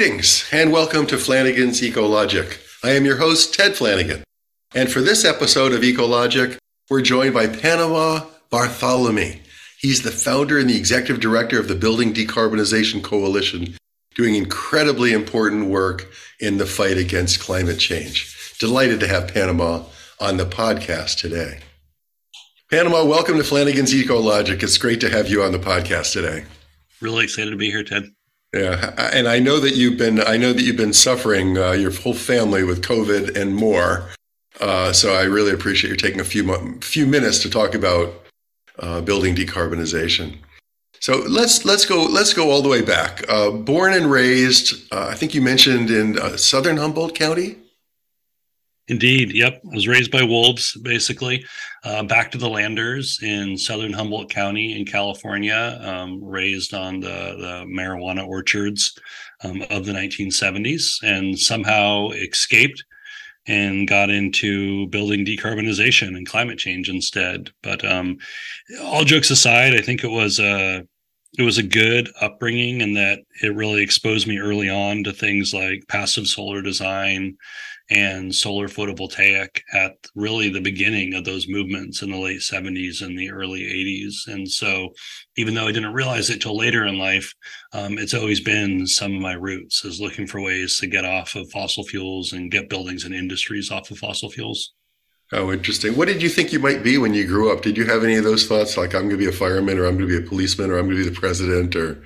Greetings and welcome to Flanigan's Ecologic. I am your host, Ted Flanigan. And for this episode of Ecologic, we're joined by Panama Bartholomy. He's the founder and the executive director of the Building Decarbonization Coalition, doing incredibly important work in the fight against climate change. Delighted to have Panama on the podcast today. Panama, welcome to Flanigan's Ecologic. It's great to have you on the podcast today. Really excited to be here, Ted. Yeah, and I know that you've been I know that you've been suffering uh, your whole family with COVID and more. Uh, so I really appreciate you taking a few few minutes to talk about uh, building decarbonization. So let's let's go let's go all the way back. Uh, born and raised, uh, I think you mentioned in uh, southern Humboldt County. Indeed. Yep. I was raised by wolves, basically. Uh, back to the Landers in southern Humboldt County in California, um, raised on the, the marijuana orchards um, of the 1970s and somehow escaped and got into building decarbonization and climate change instead. But um, all jokes aside, I think it was a it was a good upbringing in that it really exposed me early on to things like passive solar design, and solar photovoltaic at really the beginning of those movements in the late 70s and the early 80s. And so, even though I didn't realize it till later in life, um, it's always been some of my roots is looking for ways to get off of fossil fuels and get buildings and industries off of fossil fuels. Oh, interesting. What did you think you might be when you grew up? Did you have any of those thoughts, like I'm going to be a fireman, or I'm going to be a policeman, or I'm going to be the president, or?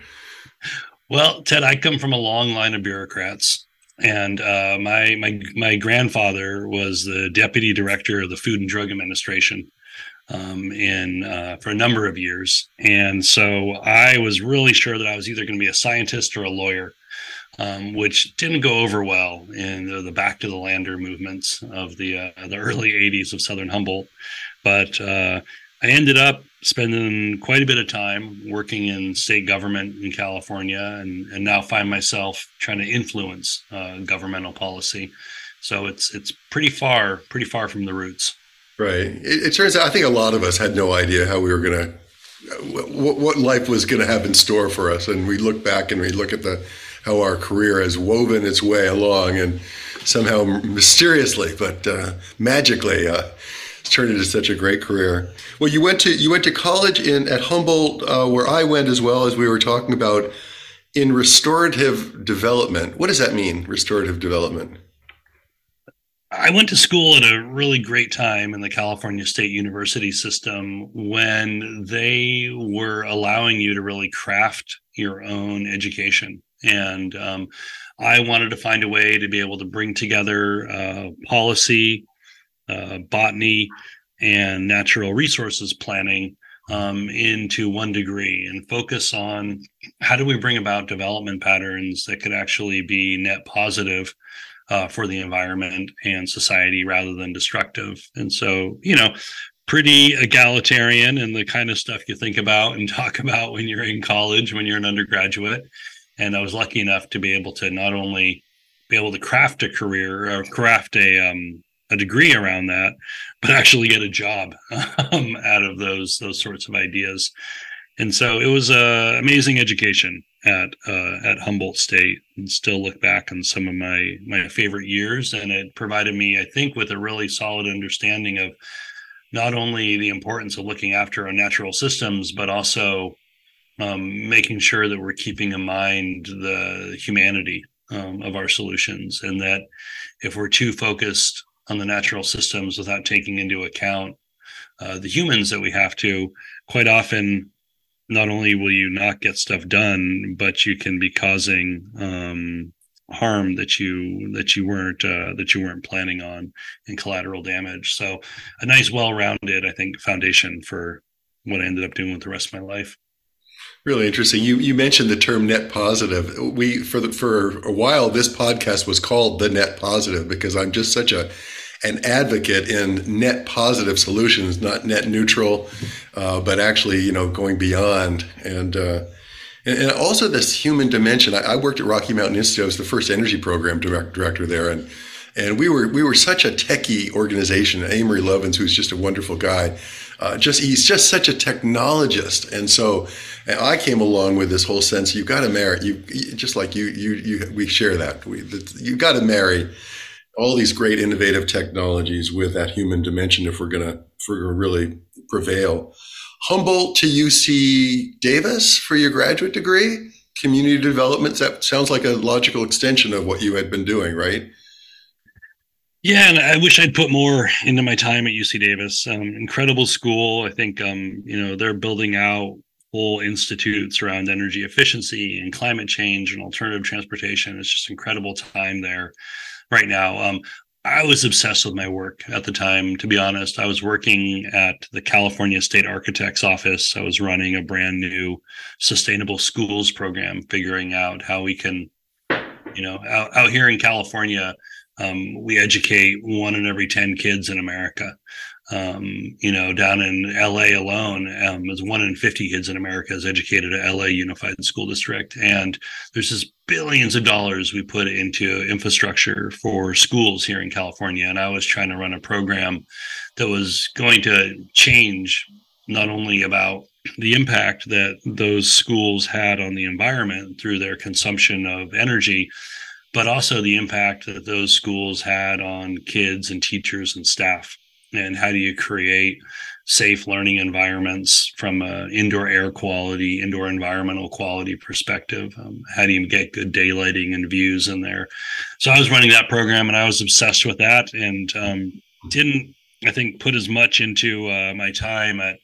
Well, Ted, I come from a long line of bureaucrats and uh, my my my grandfather was the deputy director of the Food and Drug Administration um, in uh, for a number of years, and so I was really sure that I was either going to be a scientist or a lawyer, um, which didn't go over well in the, the, back to the lander movements of the uh, the early '80s of Southern Humboldt, but uh, I ended up spending quite a bit of time working in state government in California, and, and now find myself trying to influence uh, governmental policy. So it's it's pretty far, pretty far from the roots. Right. It, it turns out I think a lot of us had no idea how we were going to what, what life was going to have in store for us, and we look back and we look at the how our career has woven its way along, and somehow mysteriously but uh, magically. Uh, turned into such a great career. Well, you went to you went to college in at Humboldt, uh, where I went as well as we were talking about in restorative development. What does that mean, restorative development? I went to school at a really great time in the California State University system when they were allowing you to really craft your own education. And um, I wanted to find a way to be able to bring together uh, policy, uh, botany and natural resources planning um, into one degree and focus on how do we bring about development patterns that could actually be net positive uh, for the environment and society rather than destructive. And so, you know, pretty egalitarian and the kind of stuff you think about and talk about when you're in college, when you're an undergraduate. And I was lucky enough to be able to not only be able to craft a career or craft a um, a degree around that, but actually get a job um, out of those those sorts of ideas. And so it was an amazing education at uh, at Humboldt State, and still look back on some of my my favorite years. And it provided me, I think, with a really solid understanding of not only the importance of looking after our natural systems, but also um, making sure that we're keeping in mind the humanity um, of our solutions, and that if we're too focused on the natural systems without taking into account uh, the humans that we have to. Quite often not only will you not get stuff done but you can be causing um, harm that you that you weren't uh, that you weren't planning on and collateral damage. So a nice well-rounded i think foundation for what i ended up doing with the rest of my life Really interesting. You you mentioned the term net positive. We for the, for a while this podcast was called the net positive because I'm just such a an advocate in net positive solutions, not net neutral, uh, but actually you know going beyond and. Uh, and, also this human dimension. I, I, worked at Rocky Mountain Institute. I was the first energy program direct, director there, and and we were we were such a techie organization. Amory Lovins, who's just a wonderful guy, uh, just he's just such a technologist, and so and I came along with this whole sense you've got to marry you just like you you you we share that we you've got to marry all these great innovative technologies with that human dimension if we're gonna if we're gonna really prevail. Humboldt to UC Davis for your graduate degree, community development. That sounds like a logical extension of what you had been doing, right? Yeah, and I wish I'd put more into my time at UC Davis. Um, incredible school. I think um, you know they're building out whole institutes around energy efficiency and climate change and alternative transportation. It's just incredible time there right now. Um, I was obsessed with my work at the time, to be honest. I was working at the California State Architect's Office. I was running a brand new sustainable schools program, figuring out how we can, you know, out, out here in California, um, we educate one in every 10 kids in America. Um, you know, down in LA alone, um, is one in 50 kids in America is educated at LA Unified School District. And there's just billions of dollars we put into infrastructure for schools here in California. And I was trying to run a program that was going to change not only about the impact that those schools had on the environment through their consumption of energy, but also the impact that those schools had on kids and teachers and staff and how do you create safe learning environments from an indoor air quality, indoor environmental quality perspective? Um, how do you get good daylighting and views in there? So I was running that program and I was obsessed with that and um, didn't, I think, put as much into uh, my time at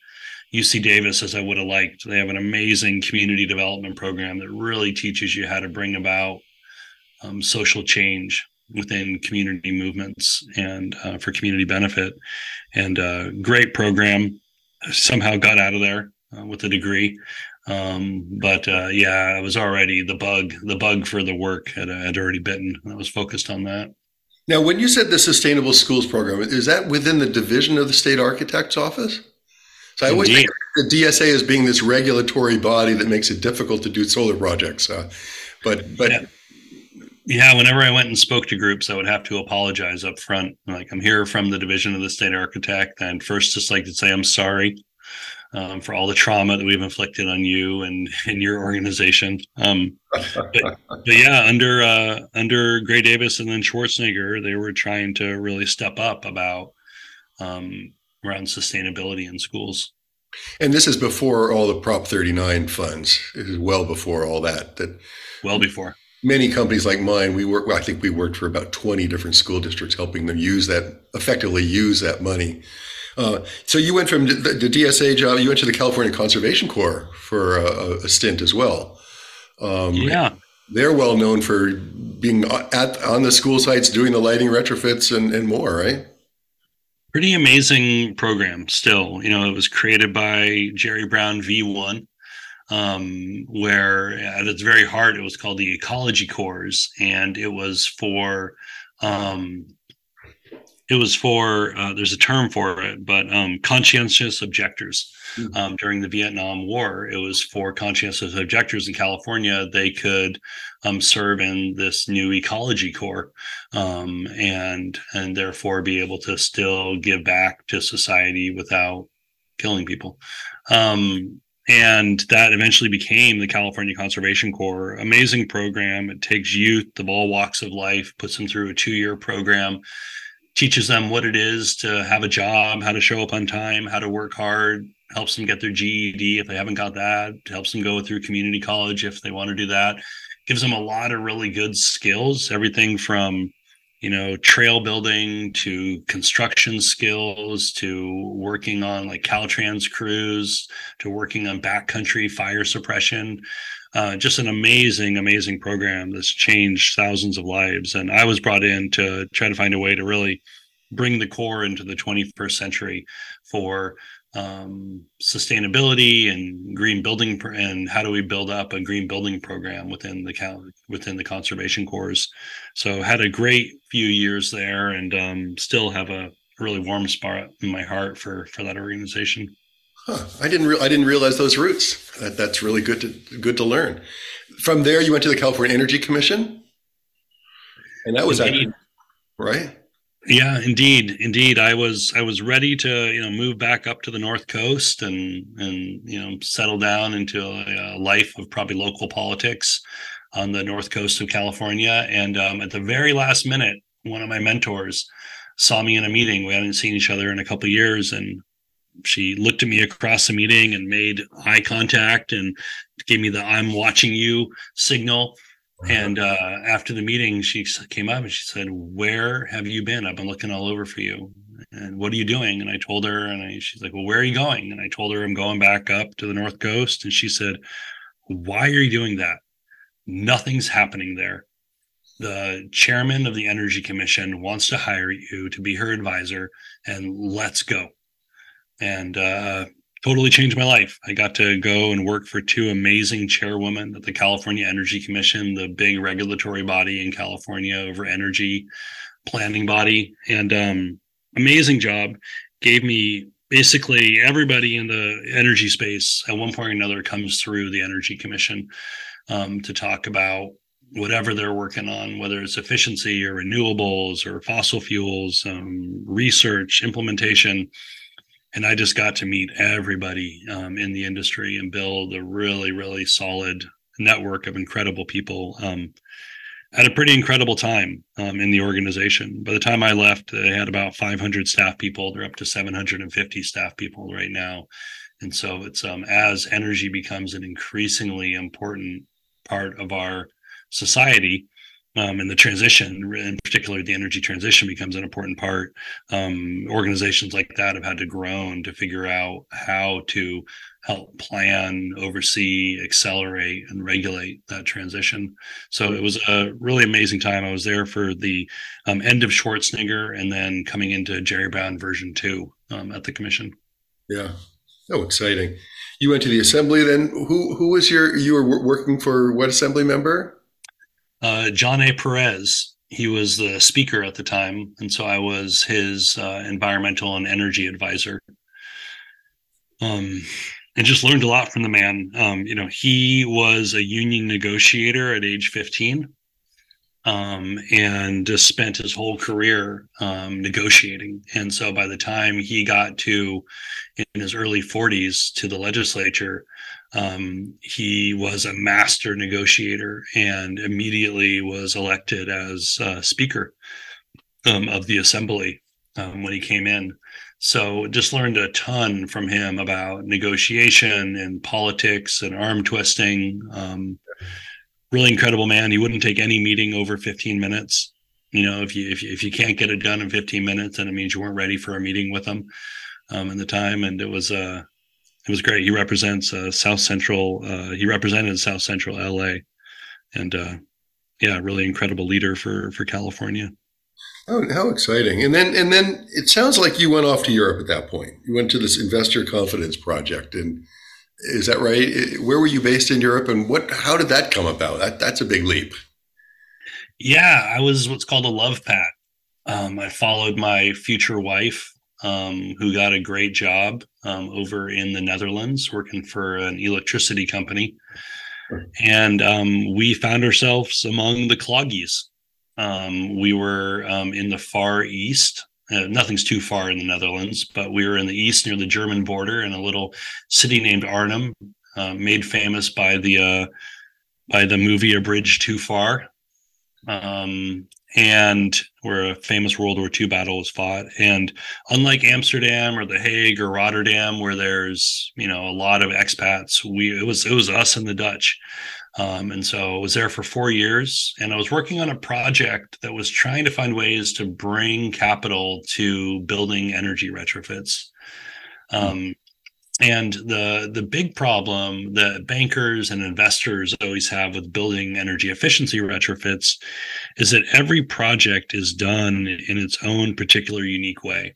UC Davis as I would have liked. They have an amazing community development program that really teaches you how to bring about um, social change within community movements and uh, for community benefit. And uh, great program. Somehow got out of there uh, with a degree. Um, but uh, yeah, I was already the bug. The bug for the work had, had already bitten. I was focused on that. Now, when you said the Sustainable Schools Program, is that within the division of the state architect's office? So I always think the DSA as being this regulatory body that makes it difficult to do solar projects. Uh, but but yeah yeah, whenever I went and spoke to groups, I would have to apologize up front. Like, I'm here from the division of the state architect, and first, just like to say I'm sorry um, for all the trauma that we've inflicted on you and in your organization. Um, but, but, yeah, under uh, under Gray Davis and then Schwarzenegger, they were trying to really step up about um, around sustainability in schools. And this is before all the Prop 39 funds. It is well before all that. That well before many companies like mine, we work. Well, I think we worked for about twenty different school districts, helping them use that effectively use that money. Uh, so you went from the, the, DSA job, you went to the California Conservation Corps for a, a stint as well. Um, yeah, they're well known for being at on the school sites, doing the lighting retrofits and, and more, right? Pretty amazing program. Still, you know, it was created by Jerry Brown V1 um, where at its very heart it was called the ecology corps and it was for um, it was for uh, there's a term for it but um, conscientious objectors. Mm-hmm. um, during the vietnam war it was for conscientious objectors in california. They could um, serve in this new ecology corps um, and and therefore be able to still give back to society without killing people. Um, and that eventually became the California Conservation Corps. Amazing program. It takes youth of all walks of life, puts them through a two-year program, teaches them what it is to have a job, how to show up on time, how to work hard, helps them get their GED if they haven't got that, helps them go through community college if they want to do that. Gives them a lot of really good skills, everything from you know, trail building to construction skills to working on like Caltrans crews to working on backcountry fire suppression. Uh, just an amazing, amazing program that's changed thousands of lives. And I was brought in to try to find a way to really bring the Corps into the 21st century for um, sustainability and green building and how do we build up a green building program within the within the conservation corps. So had a great few years there and um, still have a really warm spot in my heart for for that organization. Huh. i didn't re- i didn't realize those roots. That, that's really good to good to learn. From there you went to the california energy commission? And that was actually right? Yeah, indeed, indeed. I was I was ready to you know move back up to the north coast and and you know settle down into a, life of probably local politics on the north coast of California. And um, at the very last minute, one of my mentors saw me in a meeting. We hadn't seen each other in a couple years, and she looked at me across the meeting and made eye contact and gave me the "I'm watching you" signal. And uh, after the meeting, she came up and she said, "Where have you been? I've been looking all over for you. And what are you doing?" And I told her, and I, she's like, "Well, where are you going?" And I told her I'm going back up to the North Coast. And she said, "Why are you doing that? Nothing's happening there. The chairman of the Energy Commission wants to hire you to be her advisor, and let's go." And uh, totally changed my life. I got to go and work for two amazing chairwomen at the California Energy Commission, the big regulatory body in California over energy planning body, and um, amazing job. Gave me basically everybody in the energy space at one point or another comes through the Energy Commission um, to talk about whatever they're working on, whether it's efficiency or renewables or fossil fuels, um, research, implementation and I just got to meet everybody um, in the industry and build a really, really solid network of incredible people um, at a pretty incredible time um, in the organization. By the time I left, they had about 500 staff people. They're up to 750 staff people right now. And so it's um, as energy becomes an increasingly important part of our society, um, and the transition, in particular, the energy transition becomes an important part. Um, organizations like that have had to grow to figure out how to help plan, oversee, accelerate, and regulate that transition. So it was a really amazing time. I was there for the um, end of Schwarzenegger and then coming into Jerry Brown version two um, at the commission. Yeah. Oh, exciting. You went to the assembly then. Who who was your you were working for what assembly member? Uh, John A. Perez. He was the speaker at the time, and so I was his uh, environmental and energy advisor. Um, and just learned a lot from the man. Um, you know, he was a union negotiator at age 15 um, and just spent his whole career um, negotiating. And so by the time he got to in his early 40s to the legislature, um, he was a master negotiator and immediately was elected as uh, Speaker um, of the Assembly um, when he came in. So just learned a ton from him about negotiation and politics and arm twisting. Um, really incredible man. He wouldn't take any meeting over 15 minutes. You know, if you if you, if you can't get it done in 15 minutes, then it means you weren't ready for a meeting with him um, in the time. And it was uh, it was great. He represents uh, South Central. Uh, he represented South Central LA, and uh, yeah, really incredible leader for for California. Oh, how exciting! And then and then it sounds like you went off to Europe at that point. You went to this investor confidence project, and is that right? Where were you based in Europe, and what? How did that come about? That, that's a big leap. Yeah, I was what's called a love pat. Um, I followed my future wife um, who got a great job um, over in the Netherlands working for an electricity company. And um, we found ourselves among the Cloggies. Um, we were um, in the far east. Uh, nothing's too far in the Netherlands, but we were in the east near the German border in a little city named Arnhem, uh, made famous by the uh, by the movie A Bridge Too Far. Um, and where a famous World War II battle was fought. And unlike Amsterdam or The Hague or Rotterdam, where there's you know a lot of expats, we it was it was us and the Dutch. Um, and so I was there for four years, and I was working on a project that was trying to find ways to bring capital to building energy retrofits. Um, and the the big problem that bankers and investors always have with building energy efficiency retrofits is that every project is done in its own particular unique way.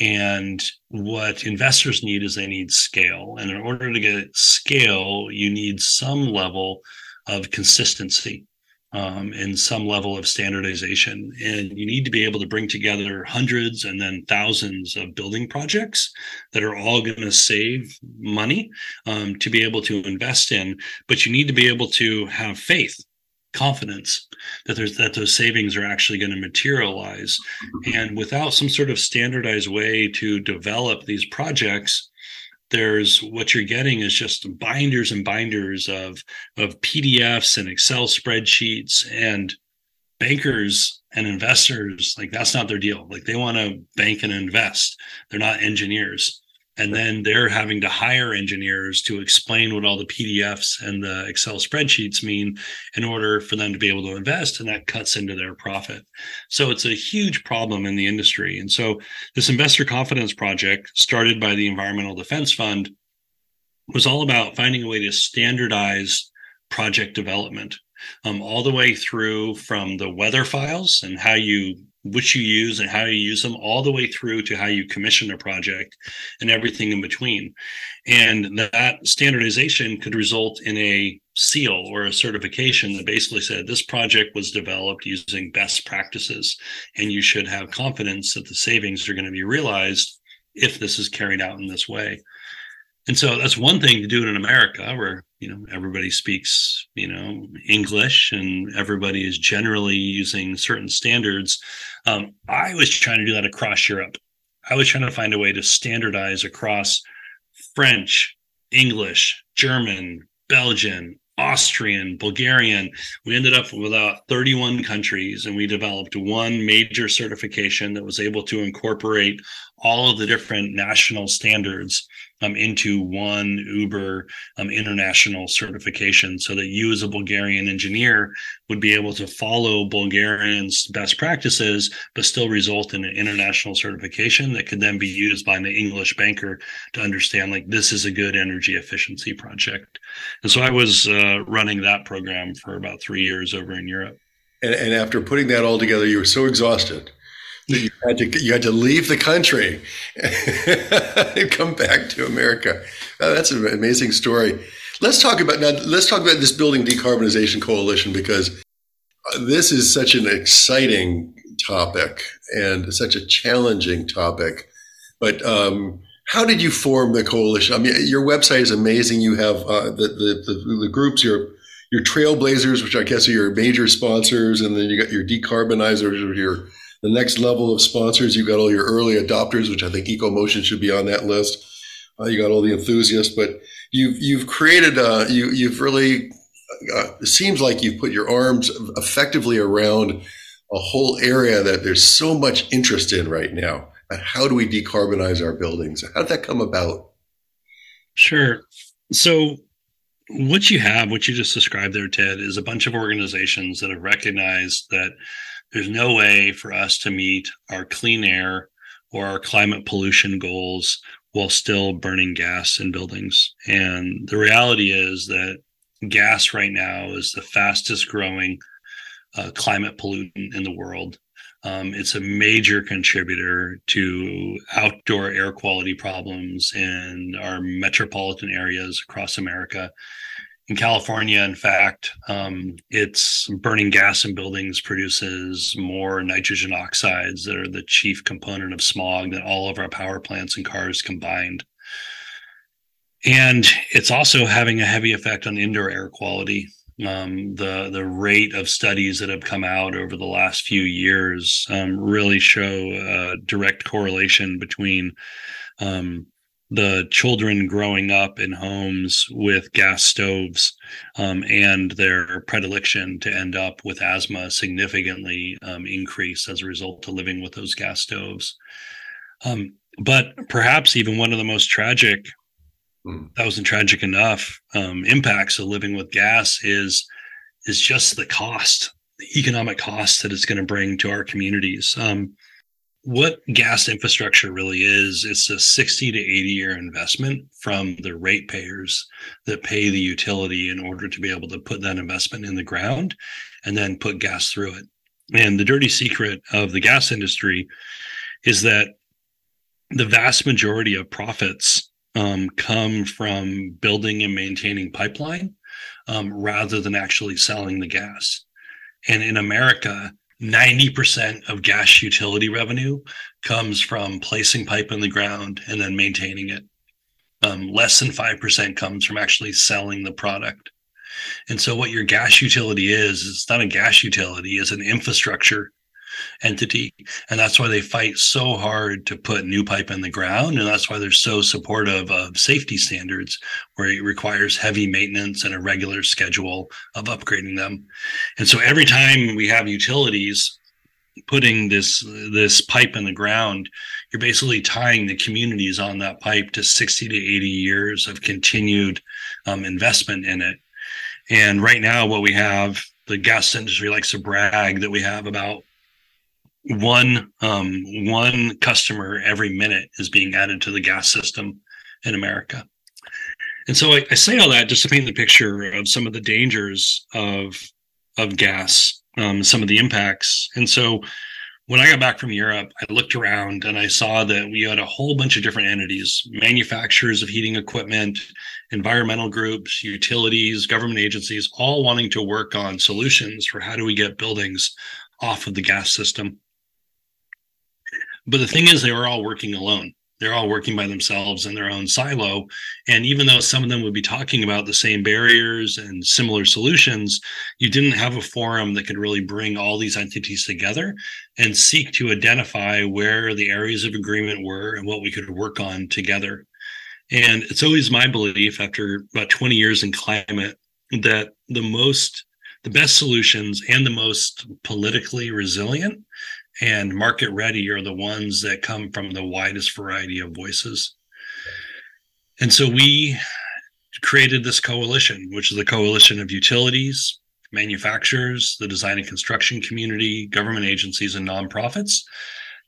And what investors need is they need scale. And in order to get scale, you need some level of consistency um, and some level of standardization. And you need to be able to bring together hundreds and then thousands of building projects that are all going to save money um, to be able to invest in. But you need to be able to have faith confidence that there's that those savings are actually going to materialize. And without some sort of standardized way to develop these projects there's what you're getting is just binders and binders of of pdfs and excel spreadsheets and bankers and investors. Like that's not their deal. Like they want to bank and invest. They're not engineers and then they're having to hire engineers to explain what all the PDFs and the Excel spreadsheets mean in order for them to be able to invest, and that cuts into their profit. So it's a huge problem in the industry. And so this investor confidence project, started by the Environmental Defense Fund, was all about finding a way to standardize project development um, all the way through from the weather files and how you which you use and how you use them all the way through to how you commission a project and everything in between. And that standardization could result in a seal or a certification that basically said this project was developed using best practices and you should have confidence that the savings are going to be realized if this is carried out in this way and so that's one thing to do it in america where you know everybody speaks you know english and everybody is generally using certain standards um, i was trying to do that across europe i was trying to find a way to standardize across french english german belgian Austrian, Bulgarian. We ended up with about 31 countries and we developed one major certification that was able to incorporate all of the different national standards um, into one Uber um, international certification so that you, as a Bulgarian engineer, would be able to follow Bulgarians' best practices, but still result in an international certification that could then be used by an English banker to understand like this is a good energy efficiency project. And so I was uh, running that program for about three years over in Europe. And, and after putting that all together, you were so exhausted you had to you had to leave the country and come back to America. Oh, that's an amazing story. Let's talk about now. Let's talk about this building decarbonization coalition because this is such an exciting topic and such a challenging topic. But um, how did you form the coalition? I mean, your website is amazing. You have uh, the, the, the the groups your your trailblazers, which I guess are your major sponsors, and then you got your decarbonizers, or your the next level of sponsors. You've got all your early adopters, which I think EcoMotion should be on that list. Uh, you got all the enthusiasts, but you've you've created uh, you you've really uh, it seems like you've put your arms effectively around a whole area that there's so much interest in right now. How do we decarbonize our buildings? How did that come about? Sure. So what you have, what you just described there, Ted, is a bunch of organizations that have recognized that there's no way for us to meet our clean air or our climate pollution goals while still burning gas in buildings. And the reality is that gas right now is the fastest growing uh, climate pollutant in the world. Um, it's a major contributor to outdoor air quality problems in our metropolitan areas across America in California, in fact, um, it's burning gas in buildings produces more nitrogen oxides that are the chief component of smog than all of our power plants and cars combined. And it's also having a heavy effect on indoor air quality. Um, the the rate of studies that have come out over the last few years um, really show a direct correlation between um, the children growing up in homes with gas stoves um, and their predilection to end up with asthma significantly um, increased as a result of living with those gas stoves. Um, but perhaps even one of the most tragic, mm. that wasn't tragic enough, um, impacts of living with gas is is just the cost, the economic cost that it's going to bring to our communities. What gas infrastructure really is it's a 60 to 80 year investment from the ratepayers that pay the utility in order to be able to put that investment in the ground and then put gas through it. And the dirty secret of the gas industry is that the vast majority of profits um, come from building and maintaining pipeline um, rather than actually selling the gas. And in america 90% of gas utility revenue comes from placing pipe in the ground and then maintaining it. Um, less than 5% comes from actually selling the product. And so, what your gas utility is, it's not a gas utility, it's an infrastructure entity. And that's why they fight so hard to put new pipe in the ground. And that's why they're so supportive of safety standards, where it requires heavy maintenance and a regular schedule of upgrading them. And so, every time we have utilities, putting this this pipe in the ground you're basically tying the communities on that pipe to 60 to 80 years of continued um, investment in it and right now what we have the gas industry likes to brag that we have about one um, one customer every minute is being added to the gas system in america and so I, I say all that just to paint the picture of some of the dangers of of gas um, some of the impacts. And so when I got back from Europe, I looked around and I saw that we had a whole bunch of different entities, manufacturers of heating equipment, environmental groups, utilities, government agencies, all wanting to work on solutions for how do we get buildings off of the gas system. But the thing is, they were all working alone they're all working by themselves in their own silo. And even though some of them would be talking about the same barriers and similar solutions, you didn't have a forum that could really bring all these entities together and seek to identify where the areas of agreement were and what we could work on together. And it's always my belief after about 20 years in climate that the most the best solutions and the most politically resilient and market ready are the ones that come from the widest variety of voices. And so we created this coalition, which is a coalition of utilities, manufacturers, the design and construction community, government agencies, and nonprofits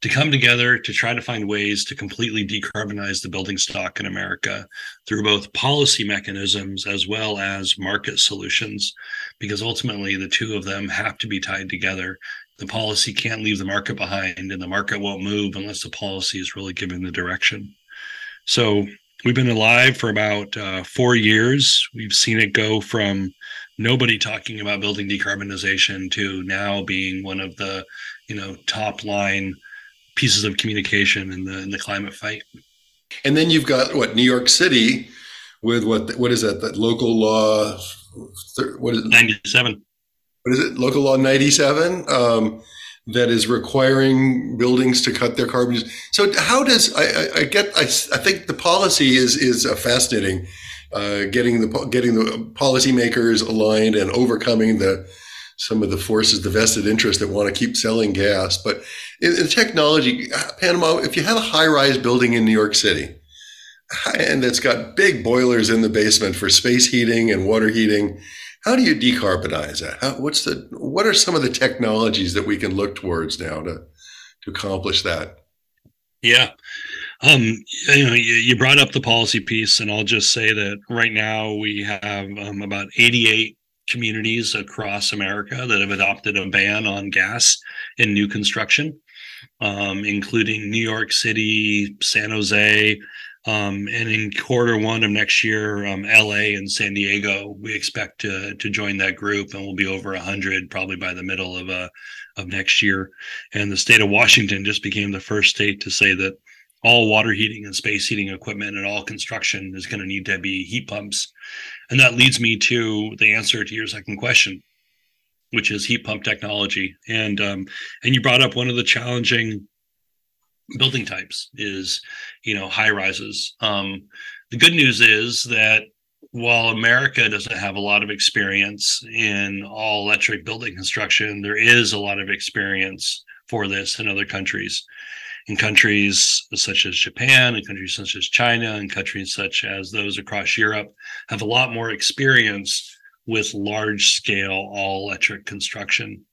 to come together to try to find ways to completely decarbonize the building stock in America through both policy mechanisms as well as market solutions, because ultimately the two of them have to be tied together the policy can't leave the market behind and the market won't move unless the policy is really given the direction. So we've been alive for about uh, four years. We've seen it go from nobody talking about building decarbonization to now being one of the you know top line pieces of communication in the in the climate fight. And then you've got what new york city with what what is that that local law what is it? 97 what is it, local law 97, um, that is requiring buildings to cut their carbon. So how does I, I get? I, I think the policy is is fascinating. Uh, getting the getting the policymakers aligned and overcoming the some of the forces, the vested interest that want to keep selling gas. But in, in technology, Panama, if you have a high rise building in New York City, and that's got big boilers in the basement for space heating and water heating, how do you decarbonize that? How, what's the what are some of the technologies that we can look towards now to to accomplish that? Yeah. Um, you know, you, you, brought up the policy piece, and I'll just say that right now we have um, about 88 communities across America that have adopted a ban on gas in new construction, um, including New York City, San Jose, um, and in quarter one of next year, um, LA and San Diego, we expect to to join that group, and we'll be over hundred probably by the middle of uh, of next year. And the state of Washington just became the first state to say that all water heating and space heating equipment and all construction is going to need to be heat pumps. And that leads me to the answer to your second question, which is heat pump technology. And um, and you brought up one of the challenging building types is you know high rises. Um, the good news is that while america doesn't have a lot of experience in all electric building construction there is a lot of experience for this in other countries. In countries such as japan and countries such as china and countries such as those across europe have a lot more experience with large scale all electric construction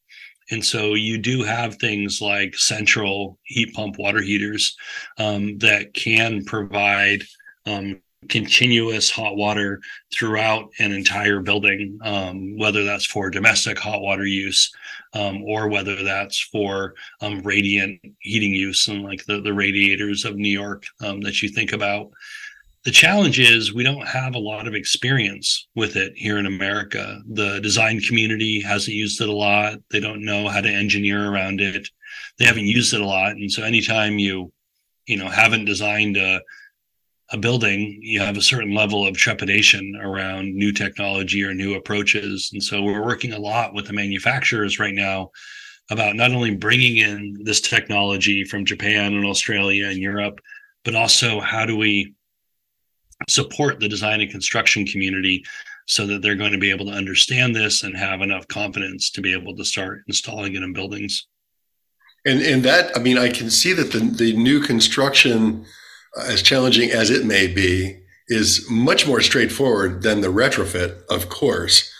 and so you do have things like central heat pump water heaters um, that can provide um, continuous hot water throughout an entire building, um, whether that's for domestic hot water use um, or whether that's for um, radiant heating use and like the, the radiators of New York um, that you think about the challenge is we don't have a lot of experience with it here in America. The design community hasn't used it a lot. They don't know how to engineer around it. They haven't used it a lot. And so anytime you, you know, haven't designed a, a building, you have a certain level of trepidation around new technology or new approaches. And so we're working a lot with the manufacturers right now about not only bringing in this technology from Japan and Australia and Europe, but also how do we support the design and construction community so that they're going to be able to understand this and have enough confidence to be able to start installing it in buildings. And and that I mean I can see that the the new construction uh, as challenging as it may be is much more straightforward than the retrofit, of course.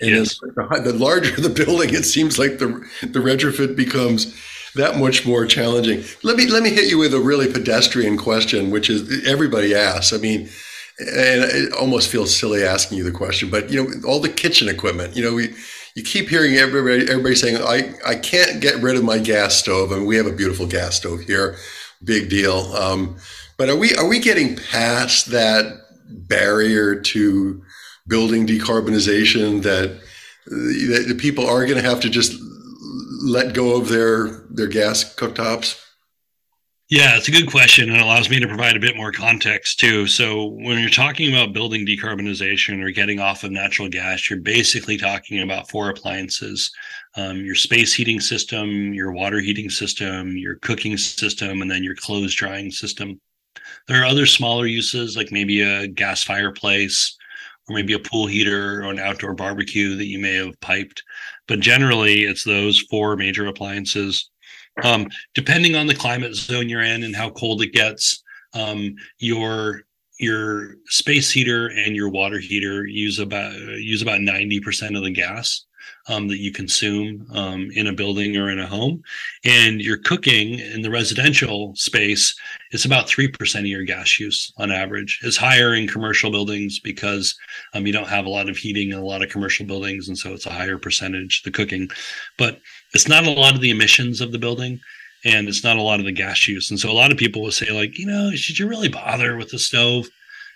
And yes. the larger the building, it seems like the the retrofit becomes that much more challenging. Let me let me hit you with a really pedestrian question, which is everybody asks. I mean, and it almost feels silly asking you the question, but you know, all the kitchen equipment. You know, we you keep hearing everybody everybody saying, "I I can't get rid of my gas stove," I and we have a beautiful gas stove here, big deal. Um, but are we are we getting past that barrier to building decarbonization that, that the people are going to have to just let go of their their gas cooktops? Yeah, it's a good question and allows me to provide a bit more context too. So, when you're talking about building decarbonization or getting off of natural gas, you're basically talking about four appliances um, your space heating system, your water heating system, your cooking system, and then your clothes drying system. There are other smaller uses, like maybe a gas fireplace or maybe a pool heater or an outdoor barbecue that you may have piped. But generally, it's those four major appliances um, depending on the climate zone you're in and how cold it gets, um, your your space heater and your water heater use about use about 90% of the gas um, that you consume um, in a building or in a home. And your cooking in the residential space is about 3% of your gas use on average. It's higher in commercial buildings because um, you don't have a lot of heating in a lot of commercial buildings. And so it's a higher percentage, the cooking. But it's not a lot of the emissions of the building and it's not a lot of the gas use. And so a lot of people will say, like, you know, should you really bother with the stove?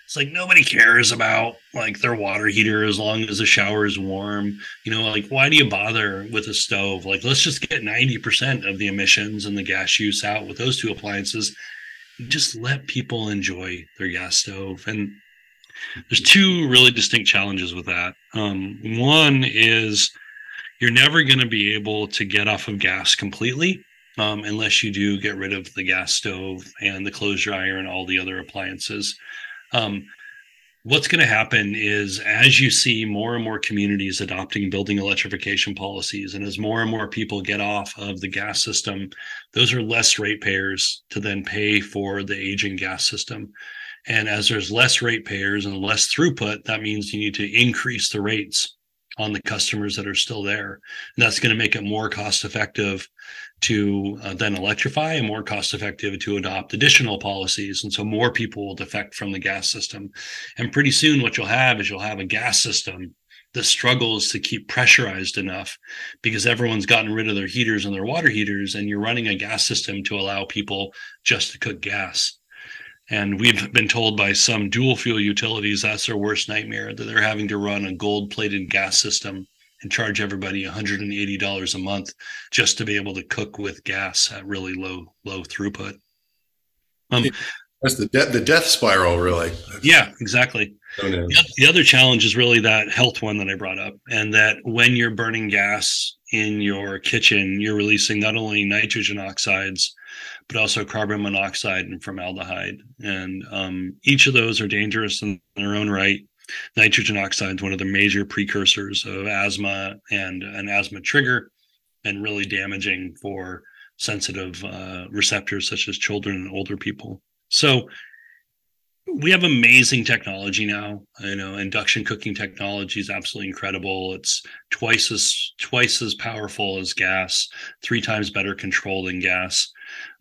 It's like nobody cares about like their water heater as long as the shower is warm. You know, like why do you bother with a stove? Like let's just get 90% of the emissions and the gas use out with those two appliances. Just let people enjoy their gas stove. And there's two really distinct challenges with that. Um, one is you're never going to be able to get off of gas completely um, unless you do get rid of the gas stove and the clothes dryer and all the other appliances. Um, what's going to happen is as you see more and more communities adopting building electrification policies and as more and more people get off of the gas system those are less ratepayers to then pay for the aging gas system and as there's less ratepayers and less throughput that means you need to increase the rates on the customers that are still there and that's going to make it more cost effective to uh, then electrify and more cost effective to adopt additional policies. And so more people will defect from the gas system. And pretty soon, what you'll have is you'll have a gas system that struggles to keep pressurized enough because everyone's gotten rid of their heaters and their water heaters, and you're running a gas system to allow people just to cook gas. And we've been told by some dual fuel utilities that's their worst nightmare that they're having to run a gold plated gas system and charge everybody $180 a month just to be able to cook with gas at really low low throughput. Um, That's the de- the death spiral, really. Yeah, exactly. Oh, no. the, the other challenge is really that health one that I brought up, and that when you're burning gas in your kitchen, you're releasing not only nitrogen oxides, but also carbon monoxide and formaldehyde. And um, each of those are dangerous in their own right. Nitrogen oxide is one of the major precursors of asthma and an asthma trigger and really damaging for sensitive uh, receptors such as children and older people. So we have amazing technology now. You know induction cooking technology is absolutely incredible. It's twice as twice as powerful as gas three times better control than gas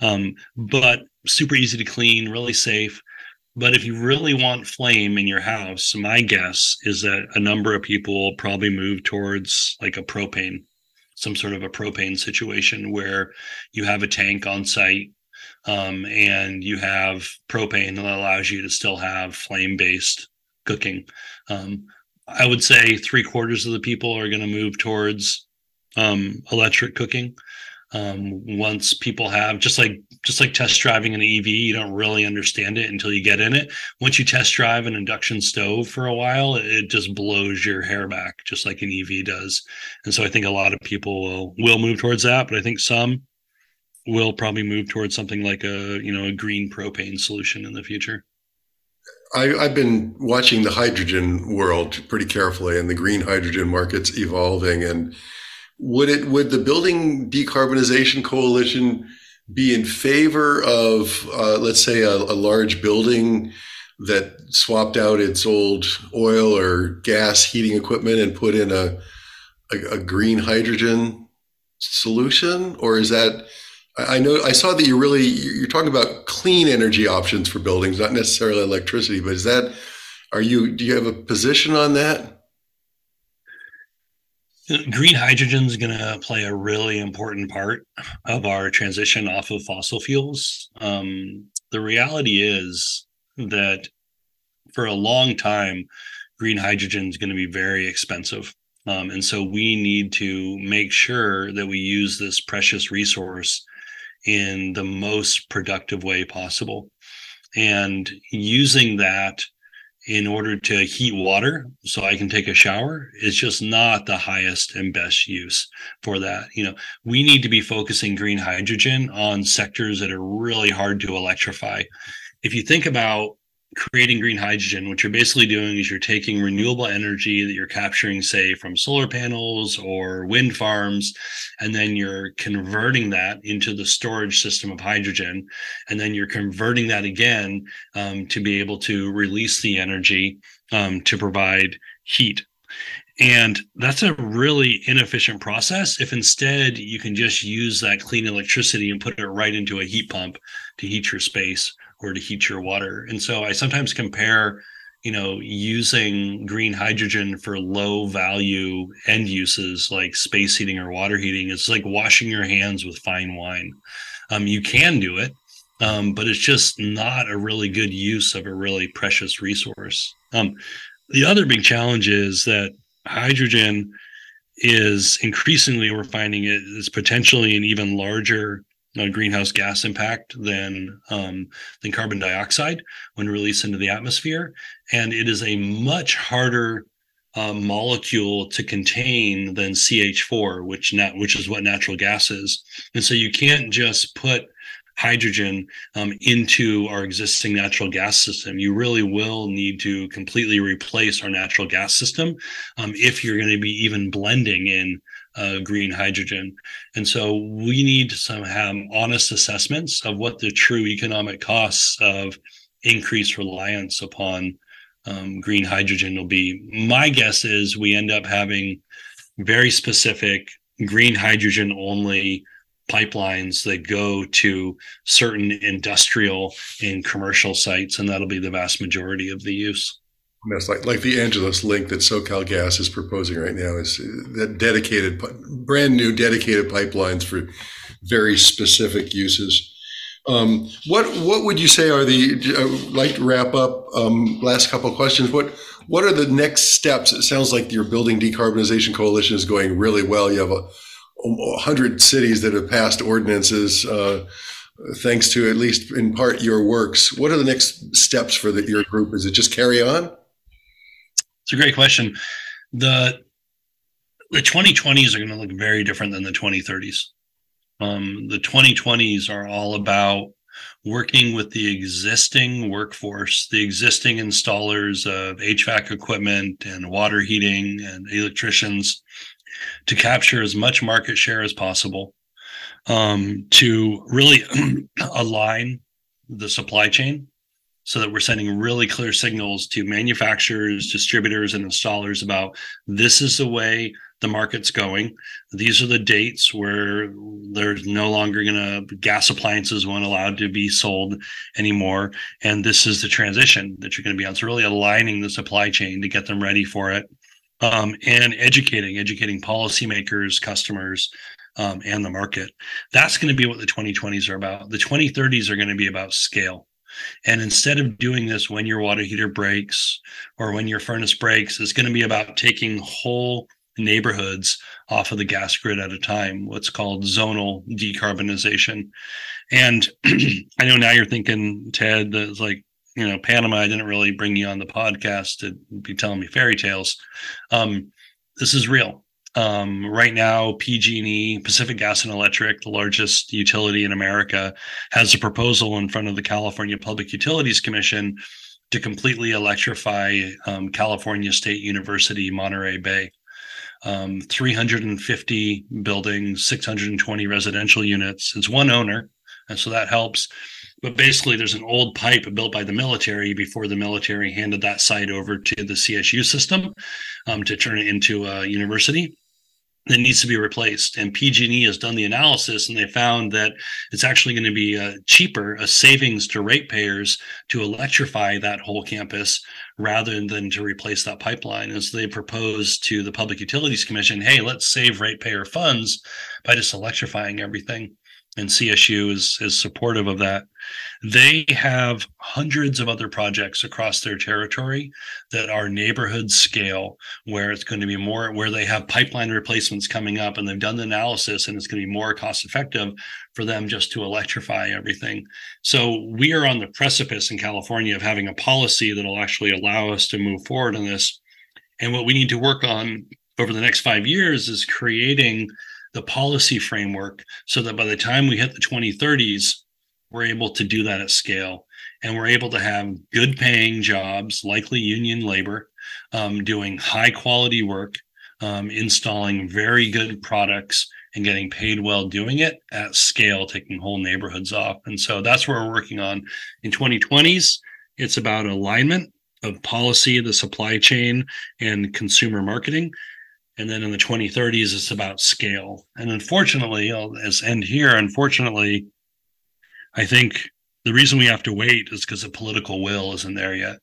um, but super easy to clean really safe but if you really want flame in your house, my guess is that a number of people will probably move towards like a propane, some sort of a propane situation where you have a tank on site um, and you have propane that allows you to still have flame based cooking. Um, I would say three quarters of the people are going to move towards um, electric cooking. Um, once people have just like just like test driving an EV, you don't really understand it until you get in it. Once you test drive an induction stove for a while, it just blows your hair back, just like an EV does. And so I think a lot of people will will move towards that, but I think some will probably move towards something like a you know a green propane solution in the future. I, have been watching the hydrogen world pretty carefully, and the green hydrogen market's evolving. And would it would the Building Decarbonization Coalition be in favor of, uh, let's say, a, a, large building that swapped out its old oil or gas heating equipment and put in a, a, a green hydrogen solution, or is that I know I saw that you really you're talking about clean energy options for buildings, not necessarily electricity. But is that are you do you have a position on that? Green hydrogen is going to play a really important part of our transition off of fossil fuels. Um, the reality is that for a long time, green hydrogen is going to be very expensive. Um, and so we need to make sure that we use this precious resource in the most productive way possible. And using that in order to heat water so I can take a shower is just not the highest and best use for that. You know, we need to be focusing green hydrogen on sectors that are really hard to electrify. If you think about creating green hydrogen, what you're basically doing is you're taking renewable energy that you're capturing, say, from solar panels or wind farms, and then you're converting that into the storage system of hydrogen. And then you're converting that again um, to be able to release the energy um, to provide heat. And that's a really inefficient process. If instead you can just use that clean electricity and put it right into a heat pump to heat your space or to heat your water. And so I sometimes compare, you know, using green hydrogen for low value end uses like space heating or water heating. It's like washing your hands with fine wine. Um, you can do it, um, but it's just not a really good use of a really precious resource. Um, the other big challenge is that hydrogen is increasingly we're finding it is potentially an even larger a greenhouse gas impact than um, than carbon dioxide when released into the atmosphere, and it is a much harder uh, molecule to contain than CH4, which nat- which is what natural gas is. And so you can't just put hydrogen um, into our existing natural gas system. You really will need to completely replace our natural gas system um, if you're going to be even blending in uh, green hydrogen. And so we need to have honest assessments of what the true economic costs of increased reliance upon um, green hydrogen will be. My guess is we end up having very specific green hydrogen only pipelines that go to certain industrial and commercial sites, and that'll be the vast majority of the use. Like like the Angeles link that SoCal Gas is proposing right now is that dedicated, brand new dedicated pipelines for very specific uses. Um, what what would you say are the? I'd like to wrap up. Um, last couple of questions. What what are the next steps? It sounds like your building decarbonization coalition is going really well. You have a, a hundred cities that have passed ordinances. Uh, thanks to at least in part your works. What are the next steps for the, your group? Is it just carry on? It's a great question. The the 2020s are going to look very different than the 2030s. Um, the 2020s are all about working with the existing workforce, the existing installers of HVAC equipment and water heating and electricians to capture as much market share as possible, um, to really align the supply chain so that we're sending really clear signals to manufacturers, distributors, and installers about this is the way the market's going. These are the dates where there's no longer going to gas appliances won't allowed to be sold anymore, and this is the transition that you're going to be on. So really aligning the supply chain to get them ready for it, um, and educating, educating policymakers, customers. Um, and the market. That's going to be what the 2020s are about. The 2030s are going to be about scale and instead of doing this when your water heater breaks or when your furnace breaks, it's going to be about taking whole neighborhoods off of the gas grid at a time, what's called zonal decarbonization. And I know now you're thinking, Ted, that like, you know, Panama, I didn't really bring you on the podcast to be telling me fairy tales. Um, this is real. Um, right now, PG&E, Pacific Gas and Electric, the largest utility in America, has a proposal in front of the California Public Utilities Commission to completely electrify um, California State University, Monterey Bay. Um, 350 buildings, 620 residential units. It's one owner, and so that helps. But basically, there's an old pipe built by the military before the military handed that site over to the CSU system um, to turn it into a university that needs to be replaced. And PG&E has done the analysis, and they found that it's actually going to be uh, cheaper, a savings to ratepayers to electrify that whole campus rather than to replace that pipeline. As they proposed to the Public Utilities Commission, hey, let's save ratepayer funds by just electrifying everything and CSU is is supportive of that. They have hundreds of other projects across their territory that are neighborhood scale, where it's going to be more where they have pipeline replacements coming up, and they've done the analysis, and it's going to be more cost effective for them just to electrify everything. So we are on the precipice in California of having a policy that'll actually allow us to move forward on this. And what we need to work on over the next five years is creating the policy framework so that by the time we hit the 2030s, we're able to do that at scale and we're able to have good paying jobs, likely union labor, um, doing high quality work, um, installing very good products and getting paid well doing it at scale, taking whole neighborhoods off. And so that's what we're working on in 2020s. It's about alignment of policy, the supply chain, and consumer marketing. And then in the 2030s, it's about scale. And unfortunately, I'll, as end here, unfortunately, I think the reason we have to wait is because the political will isn't there yet.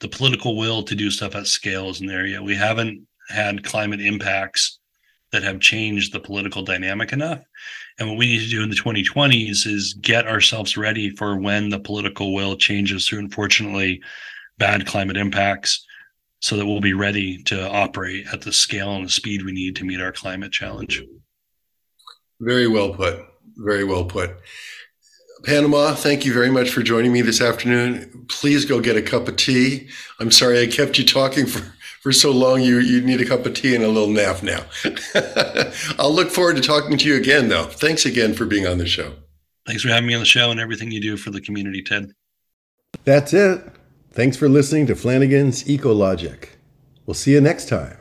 The political will to do stuff at scale isn't there yet. We haven't had climate impacts that have changed the political dynamic enough. And what we need to do in the 2020s is get ourselves ready for when the political will changes through, unfortunately, bad climate impacts so that we'll be ready to operate at the scale and the speed we need to meet our climate challenge. Very well put. Very well put. Panama, thank you very much for joining me this afternoon. Please go get a cup of tea. I'm sorry I kept you talking for, for so long. You, you need a cup of tea and a little nap now. I'll look forward to talking to you again, though. Thanks again for being on the show. Thanks for having me on the show and everything you do for the community, Ted. That's it. Thanks for listening to Flanigan's Ecologic. We'll see you next time.